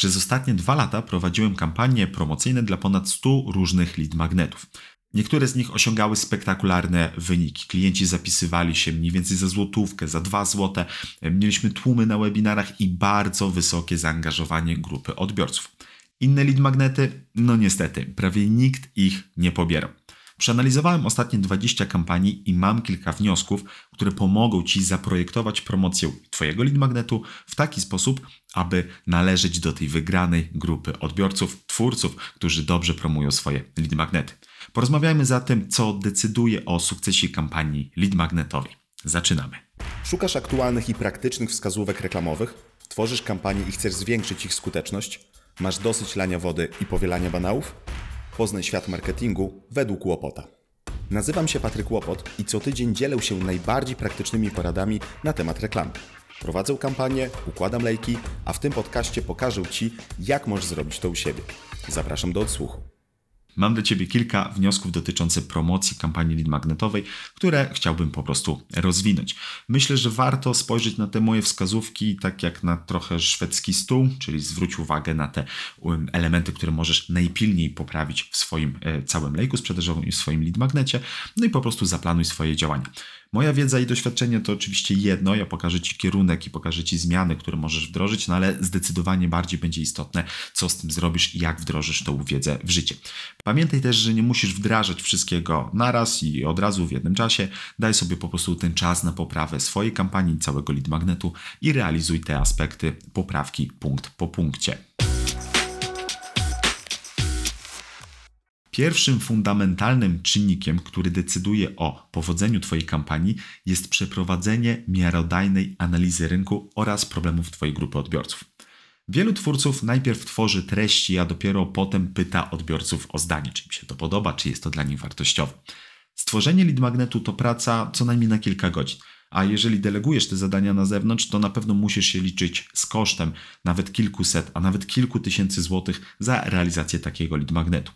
Przez ostatnie dwa lata prowadziłem kampanie promocyjne dla ponad 100 różnych lead magnetów. Niektóre z nich osiągały spektakularne wyniki. Klienci zapisywali się mniej więcej za złotówkę, za dwa złote. Mieliśmy tłumy na webinarach i bardzo wysokie zaangażowanie grupy odbiorców. Inne lead magnety, no niestety, prawie nikt ich nie pobierał. Przeanalizowałem ostatnie 20 kampanii i mam kilka wniosków, które pomogą Ci zaprojektować promocję Twojego lead magnetu w taki sposób, aby należeć do tej wygranej grupy odbiorców, twórców, którzy dobrze promują swoje lead magnety. Porozmawiajmy zatem, co decyduje o sukcesie kampanii lead magnetowej. Zaczynamy. Szukasz aktualnych i praktycznych wskazówek reklamowych? Tworzysz kampanię i chcesz zwiększyć ich skuteczność? Masz dosyć lania wody i powielania banałów? Poznaj świat marketingu według Łopota. Nazywam się Patryk Łopot i co tydzień dzielę się najbardziej praktycznymi poradami na temat reklamy. Prowadzę kampanię, układam lejki, a w tym podcaście pokażę Ci, jak możesz zrobić to u siebie. Zapraszam do odsłuchu. Mam do Ciebie kilka wniosków dotyczących promocji kampanii lead magnetowej, które chciałbym po prostu rozwinąć. Myślę, że warto spojrzeć na te moje wskazówki tak jak na trochę szwedzki stół, czyli zwróć uwagę na te um, elementy, które możesz najpilniej poprawić w swoim e, całym lejku sprzedażowym i w swoim lead magnecie, no i po prostu zaplanuj swoje działania. Moja wiedza i doświadczenie to oczywiście jedno, ja pokażę Ci kierunek i pokażę Ci zmiany, które możesz wdrożyć, no ale zdecydowanie bardziej będzie istotne, co z tym zrobisz i jak wdrożysz tą wiedzę w życie. Pamiętaj też, że nie musisz wdrażać wszystkiego naraz i od razu w jednym czasie. Daj sobie po prostu ten czas na poprawę swojej kampanii, całego lead magnetu i realizuj te aspekty poprawki punkt po punkcie. Pierwszym fundamentalnym czynnikiem, który decyduje o powodzeniu Twojej kampanii, jest przeprowadzenie miarodajnej analizy rynku oraz problemów Twojej grupy odbiorców. Wielu twórców najpierw tworzy treści, a dopiero potem pyta odbiorców o zdanie, czy im się to podoba, czy jest to dla nich wartościowe. Stworzenie lead magnetu to praca co najmniej na kilka godzin. A jeżeli delegujesz te zadania na zewnątrz, to na pewno musisz się liczyć z kosztem nawet kilkuset, a nawet kilku tysięcy złotych za realizację takiego lead magnetu.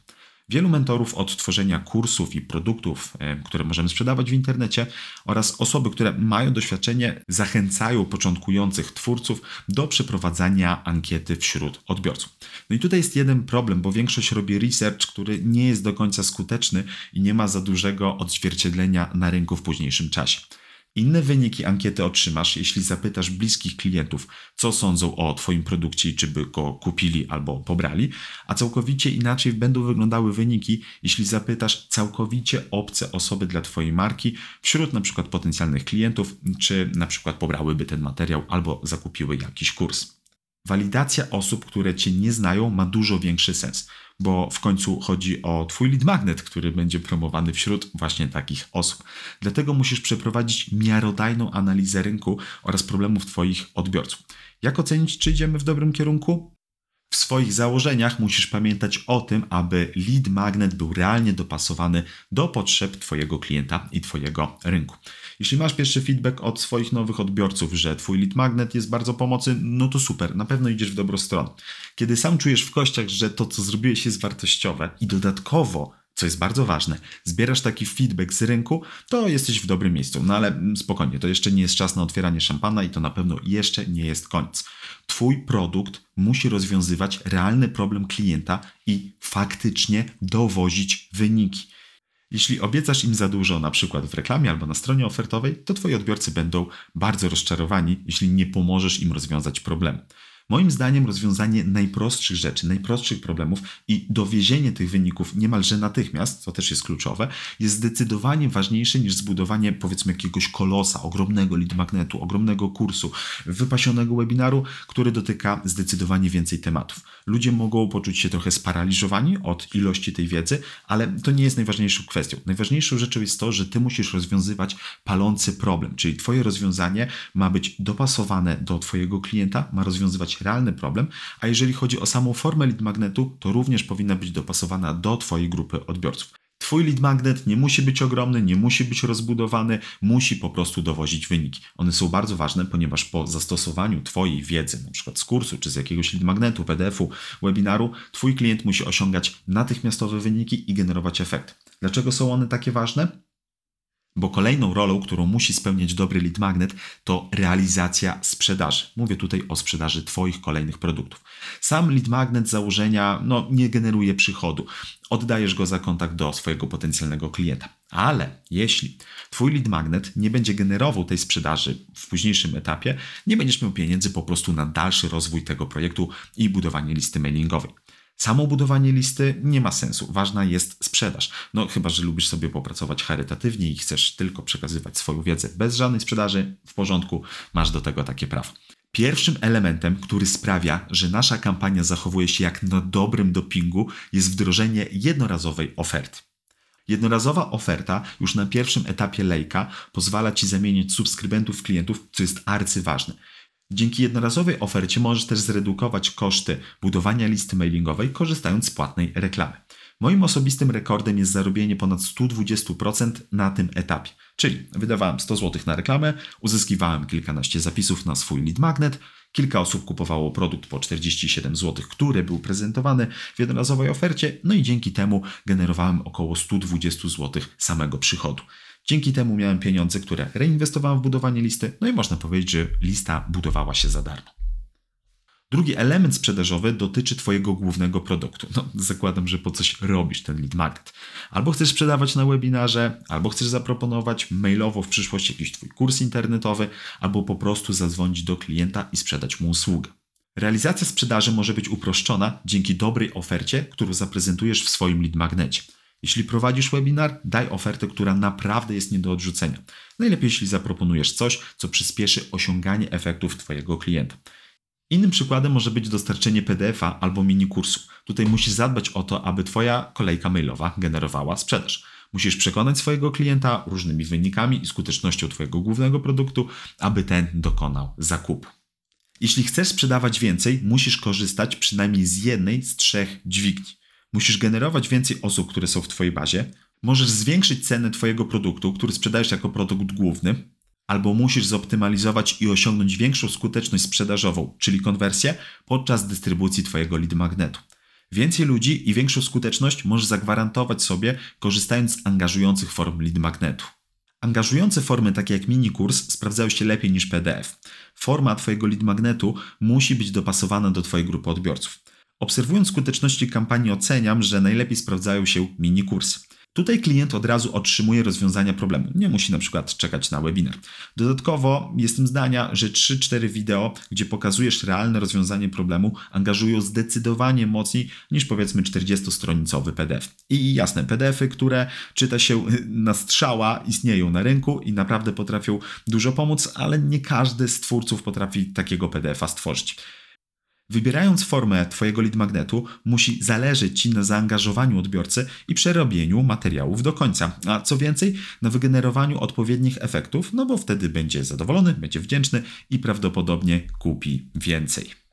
Wielu mentorów od tworzenia kursów i produktów, e, które możemy sprzedawać w internecie, oraz osoby, które mają doświadczenie, zachęcają początkujących twórców do przeprowadzania ankiety wśród odbiorców. No i tutaj jest jeden problem, bo większość robi research, który nie jest do końca skuteczny i nie ma za dużego odzwierciedlenia na rynku w późniejszym czasie. Inne wyniki ankiety otrzymasz, jeśli zapytasz bliskich klientów, co sądzą o Twoim produkcie i czy by go kupili albo pobrali, a całkowicie inaczej będą wyglądały wyniki, jeśli zapytasz całkowicie obce osoby dla Twojej marki wśród na przykład potencjalnych klientów, czy na przykład pobrałyby ten materiał albo zakupiły jakiś kurs. Walidacja osób, które Cię nie znają, ma dużo większy sens bo w końcu chodzi o Twój lead magnet, który będzie promowany wśród właśnie takich osób. Dlatego musisz przeprowadzić miarodajną analizę rynku oraz problemów Twoich odbiorców. Jak ocenić, czy idziemy w dobrym kierunku? W swoich założeniach musisz pamiętać o tym, aby lead magnet był realnie dopasowany do potrzeb Twojego klienta i Twojego rynku. Jeśli masz pierwszy feedback od swoich nowych odbiorców, że Twój lead magnet jest bardzo pomocny, no to super, na pewno idziesz w dobrą stronę. Kiedy sam czujesz w kościach, że to, co zrobiłeś, jest wartościowe i dodatkowo co jest bardzo ważne, zbierasz taki feedback z rynku, to jesteś w dobrym miejscu. No ale spokojnie, to jeszcze nie jest czas na otwieranie szampana i to na pewno jeszcze nie jest koniec. Twój produkt musi rozwiązywać realny problem klienta i faktycznie dowozić wyniki. Jeśli obiecasz im za dużo, na przykład w reklamie albo na stronie ofertowej, to twoi odbiorcy będą bardzo rozczarowani, jeśli nie pomożesz im rozwiązać problem. Moim zdaniem rozwiązanie najprostszych rzeczy, najprostszych problemów i dowiezienie tych wyników niemalże natychmiast, co też jest kluczowe, jest zdecydowanie ważniejsze niż zbudowanie powiedzmy jakiegoś kolosa, ogromnego lead magnetu, ogromnego kursu, wypasionego webinaru, który dotyka zdecydowanie więcej tematów. Ludzie mogą poczuć się trochę sparaliżowani od ilości tej wiedzy, ale to nie jest najważniejszą kwestią. Najważniejszą rzeczą jest to, że ty musisz rozwiązywać palący problem, czyli twoje rozwiązanie ma być dopasowane do twojego klienta, ma rozwiązywać realny problem, a jeżeli chodzi o samą formę lead magnetu, to również powinna być dopasowana do Twojej grupy odbiorców. Twój lead magnet nie musi być ogromny, nie musi być rozbudowany, musi po prostu dowozić wyniki. One są bardzo ważne, ponieważ po zastosowaniu Twojej wiedzy, przykład z kursu, czy z jakiegoś lead magnetu, PDF-u, webinaru, Twój klient musi osiągać natychmiastowe wyniki i generować efekt. Dlaczego są one takie ważne? Bo kolejną rolą, którą musi spełniać dobry lead magnet, to realizacja sprzedaży. Mówię tutaj o sprzedaży Twoich kolejnych produktów. Sam lead magnet z założenia no, nie generuje przychodu. Oddajesz go za kontakt do swojego potencjalnego klienta. Ale jeśli Twój lead magnet nie będzie generował tej sprzedaży w późniejszym etapie, nie będziesz miał pieniędzy po prostu na dalszy rozwój tego projektu i budowanie listy mailingowej. Samo budowanie listy nie ma sensu. Ważna jest sprzedaż. No chyba, że lubisz sobie popracować charytatywnie i chcesz tylko przekazywać swoją wiedzę bez żadnej sprzedaży, w porządku, masz do tego takie prawo. Pierwszym elementem, który sprawia, że nasza kampania zachowuje się jak na dobrym dopingu, jest wdrożenie jednorazowej oferty. Jednorazowa oferta już na pierwszym etapie lejka pozwala Ci zamienić subskrybentów w klientów, co jest arcyważne. Dzięki jednorazowej ofercie możesz też zredukować koszty budowania listy mailingowej, korzystając z płatnej reklamy. Moim osobistym rekordem jest zarobienie ponad 120% na tym etapie. Czyli wydawałem 100 zł na reklamę, uzyskiwałem kilkanaście zapisów na swój lead magnet, kilka osób kupowało produkt po 47 zł, który był prezentowany w jednorazowej ofercie, no i dzięki temu generowałem około 120 zł samego przychodu. Dzięki temu miałem pieniądze, które reinwestowałem w budowanie listy, no i można powiedzieć, że lista budowała się za darmo. Drugi element sprzedażowy dotyczy Twojego głównego produktu. No, zakładam, że po coś robisz ten lead magnet. Albo chcesz sprzedawać na webinarze, albo chcesz zaproponować mailowo w przyszłości jakiś Twój kurs internetowy, albo po prostu zadzwonić do klienta i sprzedać mu usługę. Realizacja sprzedaży może być uproszczona dzięki dobrej ofercie, którą zaprezentujesz w swoim lead magnecie. Jeśli prowadzisz webinar, daj ofertę, która naprawdę jest nie do odrzucenia. Najlepiej, jeśli zaproponujesz coś, co przyspieszy osiąganie efektów Twojego klienta. Innym przykładem może być dostarczenie PDF-a albo mini kursu. Tutaj musisz zadbać o to, aby Twoja kolejka mailowa generowała sprzedaż. Musisz przekonać swojego klienta różnymi wynikami i skutecznością Twojego głównego produktu, aby ten dokonał zakupu. Jeśli chcesz sprzedawać więcej, musisz korzystać przynajmniej z jednej z trzech dźwigni. Musisz generować więcej osób, które są w Twojej bazie. Możesz zwiększyć cenę Twojego produktu, który sprzedajesz jako produkt główny, albo musisz zoptymalizować i osiągnąć większą skuteczność sprzedażową, czyli konwersję, podczas dystrybucji Twojego lead magnetu. Więcej ludzi i większą skuteczność możesz zagwarantować sobie, korzystając z angażujących form lead magnetu. Angażujące formy takie jak mini kurs sprawdzają się lepiej niż PDF. Forma Twojego lead magnetu musi być dopasowana do Twojej grupy odbiorców. Obserwując skuteczności kampanii oceniam, że najlepiej sprawdzają się mini kursy. Tutaj klient od razu otrzymuje rozwiązania problemu. Nie musi na przykład czekać na webinar. Dodatkowo jestem zdania, że 3-4 wideo, gdzie pokazujesz realne rozwiązanie problemu, angażują zdecydowanie mocniej niż powiedzmy 40-stronicowy PDF. I jasne, PDFy, które czyta się na strzała, istnieją na rynku i naprawdę potrafią dużo pomóc, ale nie każdy z twórców potrafi takiego PDF-a stworzyć. Wybierając formę Twojego lead magnetu, musi zależeć Ci na zaangażowaniu odbiorcy i przerobieniu materiałów do końca. A co więcej, na wygenerowaniu odpowiednich efektów, no bo wtedy będzie zadowolony, będzie wdzięczny i prawdopodobnie kupi więcej.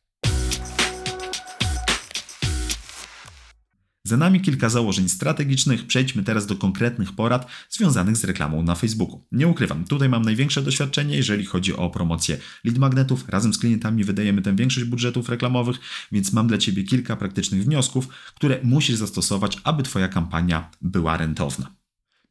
Za nami kilka założeń strategicznych, przejdźmy teraz do konkretnych porad związanych z reklamą na Facebooku. Nie ukrywam, tutaj mam największe doświadczenie, jeżeli chodzi o promocję lead magnetów. Razem z klientami wydajemy tę większość budżetów reklamowych, więc mam dla Ciebie kilka praktycznych wniosków, które musisz zastosować, aby Twoja kampania była rentowna.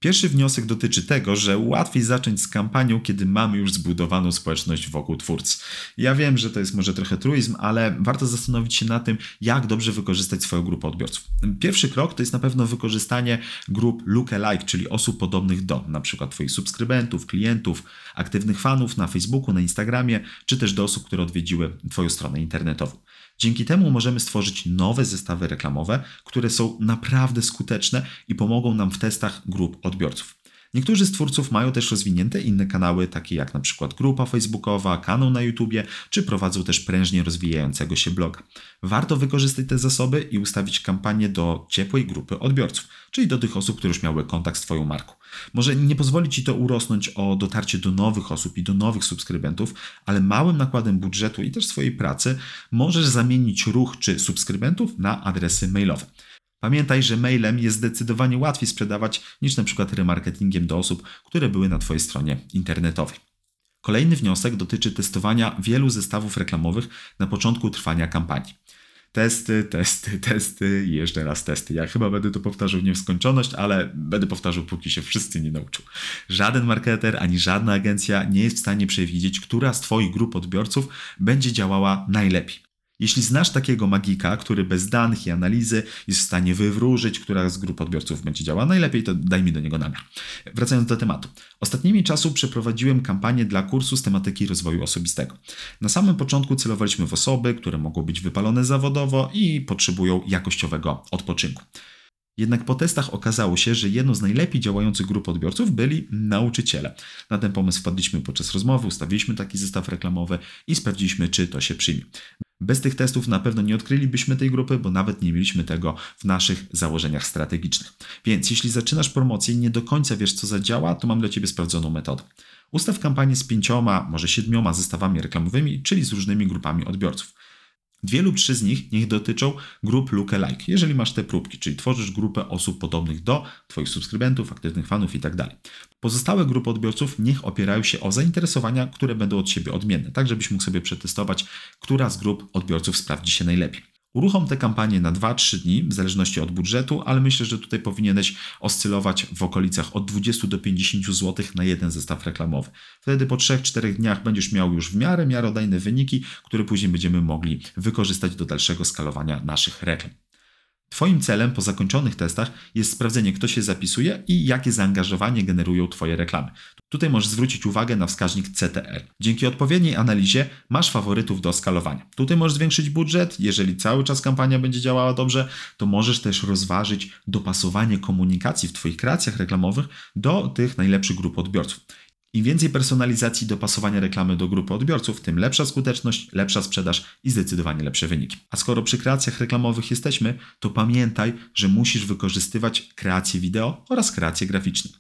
Pierwszy wniosek dotyczy tego, że łatwiej zacząć z kampanią, kiedy mamy już zbudowaną społeczność wokół twórcy. Ja wiem, że to jest może trochę truizm, ale warto zastanowić się na tym, jak dobrze wykorzystać swoją grupę odbiorców. Pierwszy krok to jest na pewno wykorzystanie grup lookalike, czyli osób podobnych do przykład Twoich subskrybentów, klientów, aktywnych fanów na Facebooku, na Instagramie, czy też do osób, które odwiedziły Twoją stronę internetową. Dzięki temu możemy stworzyć nowe zestawy reklamowe, które są naprawdę skuteczne i pomogą nam w testach grup odbiorców. Niektórzy z twórców mają też rozwinięte inne kanały, takie jak na przykład grupa facebookowa, kanał na YouTubie, czy prowadzą też prężnie rozwijającego się bloga. Warto wykorzystać te zasoby i ustawić kampanię do ciepłej grupy odbiorców, czyli do tych osób, które już miały kontakt z Twoją marką. Może nie pozwoli Ci to urosnąć o dotarcie do nowych osób i do nowych subskrybentów, ale małym nakładem budżetu i też swojej pracy możesz zamienić ruch czy subskrybentów na adresy mailowe. Pamiętaj, że mailem jest zdecydowanie łatwiej sprzedawać niż przykład remarketingiem do osób, które były na Twojej stronie internetowej. Kolejny wniosek dotyczy testowania wielu zestawów reklamowych na początku trwania kampanii. Testy, testy, testy i jeszcze raz testy. Ja chyba będę to powtarzał nie w skończoność, ale będę powtarzał, póki się wszyscy nie nauczą. Żaden marketer ani żadna agencja nie jest w stanie przewidzieć, która z Twoich grup odbiorców będzie działała najlepiej. Jeśli znasz takiego magika, który bez danych i analizy jest w stanie wywróżyć, która z grup odbiorców będzie działała najlepiej, to daj mi do niego namiar. Wracając do tematu. Ostatnimi czasu przeprowadziłem kampanię dla kursu z tematyki rozwoju osobistego. Na samym początku celowaliśmy w osoby, które mogą być wypalone zawodowo i potrzebują jakościowego odpoczynku. Jednak po testach okazało się, że jedną z najlepiej działających grup odbiorców byli nauczyciele. Na ten pomysł wpadliśmy podczas rozmowy, ustawiliśmy taki zestaw reklamowy i sprawdziliśmy, czy to się przyjmie. Bez tych testów na pewno nie odkrylibyśmy tej grupy, bo nawet nie mieliśmy tego w naszych założeniach strategicznych. Więc jeśli zaczynasz promocję i nie do końca wiesz, co zadziała, to mam dla Ciebie sprawdzoną metodę. Ustaw kampanię z pięcioma, może siedmioma zestawami reklamowymi, czyli z różnymi grupami odbiorców. Dwie lub trzy z nich niech dotyczą grup lookalike, jeżeli masz te próbki, czyli tworzysz grupę osób podobnych do Twoich subskrybentów, aktywnych fanów itd. Tak Pozostałe grupy odbiorców niech opierają się o zainteresowania, które będą od siebie odmienne, tak żebyś mógł sobie przetestować, która z grup odbiorców sprawdzi się najlepiej. Uruchom tę kampanię na 2-3 dni, w zależności od budżetu, ale myślę, że tutaj powinieneś oscylować w okolicach od 20 do 50 zł na jeden zestaw reklamowy. Wtedy po 3-4 dniach będziesz miał już w miarę miarodajne wyniki, które później będziemy mogli wykorzystać do dalszego skalowania naszych reklam. Twoim celem po zakończonych testach jest sprawdzenie, kto się zapisuje i jakie zaangażowanie generują Twoje reklamy. Tutaj możesz zwrócić uwagę na wskaźnik CTR. Dzięki odpowiedniej analizie masz faworytów do skalowania. Tutaj możesz zwiększyć budżet. Jeżeli cały czas kampania będzie działała dobrze, to możesz też rozważyć dopasowanie komunikacji w Twoich kreacjach reklamowych do tych najlepszych grup odbiorców. Im więcej personalizacji dopasowania reklamy do grupy odbiorców, tym lepsza skuteczność, lepsza sprzedaż i zdecydowanie lepsze wyniki. A skoro przy kreacjach reklamowych jesteśmy, to pamiętaj, że musisz wykorzystywać kreację wideo oraz kreację graficzne.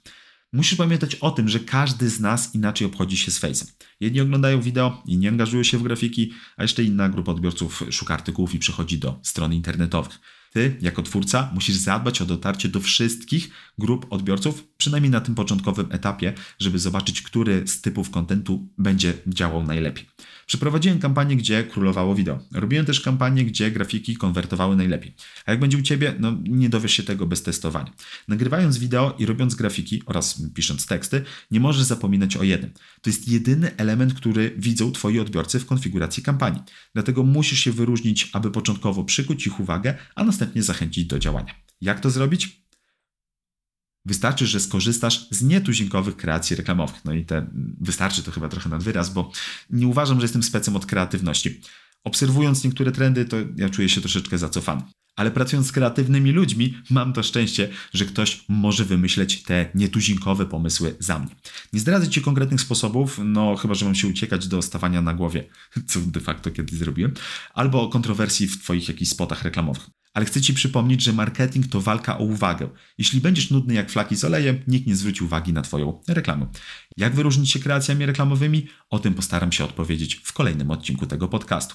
Musisz pamiętać o tym, że każdy z nas inaczej obchodzi się z Face'em. Jedni oglądają wideo, inni angażują się w grafiki, a jeszcze inna grupa odbiorców szuka artykułów i przechodzi do stron internetowych. Ty, jako twórca, musisz zadbać o dotarcie do wszystkich grup odbiorców, przynajmniej na tym początkowym etapie, żeby zobaczyć, który z typów kontentu będzie działał najlepiej. Przeprowadziłem kampanię, gdzie królowało wideo. Robiłem też kampanię, gdzie grafiki konwertowały najlepiej. A jak będzie u Ciebie, no nie dowiesz się tego bez testowania. Nagrywając wideo i robiąc grafiki oraz pisząc teksty, nie możesz zapominać o jednym. To jest jedyny element, który widzą Twoi odbiorcy w konfiguracji kampanii. Dlatego musisz się wyróżnić, aby początkowo przykuć ich uwagę, a następnie zachęcić do działania. Jak to zrobić? Wystarczy, że skorzystasz z nietuzinkowych kreacji reklamowych. No i te wystarczy to chyba trochę nad wyraz, bo nie uważam, że jestem specem od kreatywności. Obserwując niektóre trendy, to ja czuję się troszeczkę zacofany. Ale pracując z kreatywnymi ludźmi, mam to szczęście, że ktoś może wymyśleć te nietuzinkowe pomysły za mnie. Nie zdradzę Ci konkretnych sposobów, no chyba, że mam się uciekać do stawania na głowie, co de facto kiedyś zrobiłem, albo kontrowersji w Twoich jakichś spotach reklamowych. Ale chcę Ci przypomnieć, że marketing to walka o uwagę. Jeśli będziesz nudny jak flaki z olejem, nikt nie zwróci uwagi na Twoją reklamę. Jak wyróżnić się kreacjami reklamowymi? O tym postaram się odpowiedzieć w kolejnym odcinku tego podcastu.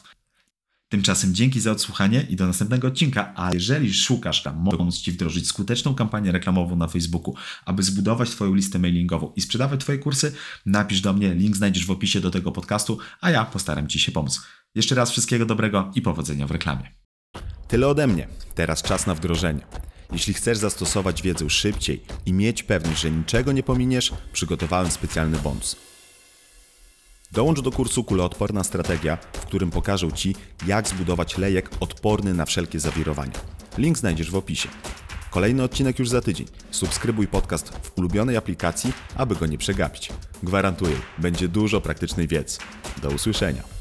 Tymczasem dzięki za odsłuchanie i do następnego odcinka. A jeżeli szukasz tam, pomóc Ci wdrożyć skuteczną kampanię reklamową na Facebooku, aby zbudować Twoją listę mailingową i sprzedawać Twoje kursy, napisz do mnie, link znajdziesz w opisie do tego podcastu, a ja postaram Ci się pomóc. Jeszcze raz wszystkiego dobrego i powodzenia w reklamie. Tyle ode mnie. Teraz czas na wdrożenie. Jeśli chcesz zastosować wiedzę szybciej i mieć pewność, że niczego nie pominiesz, przygotowałem specjalny bonus. Dołącz do kursu Kuloodporna Strategia, w którym pokażę Ci, jak zbudować lejek odporny na wszelkie zawirowania. Link znajdziesz w opisie. Kolejny odcinek już za tydzień. Subskrybuj podcast w ulubionej aplikacji, aby go nie przegapić. Gwarantuję, będzie dużo praktycznej wiedzy. Do usłyszenia.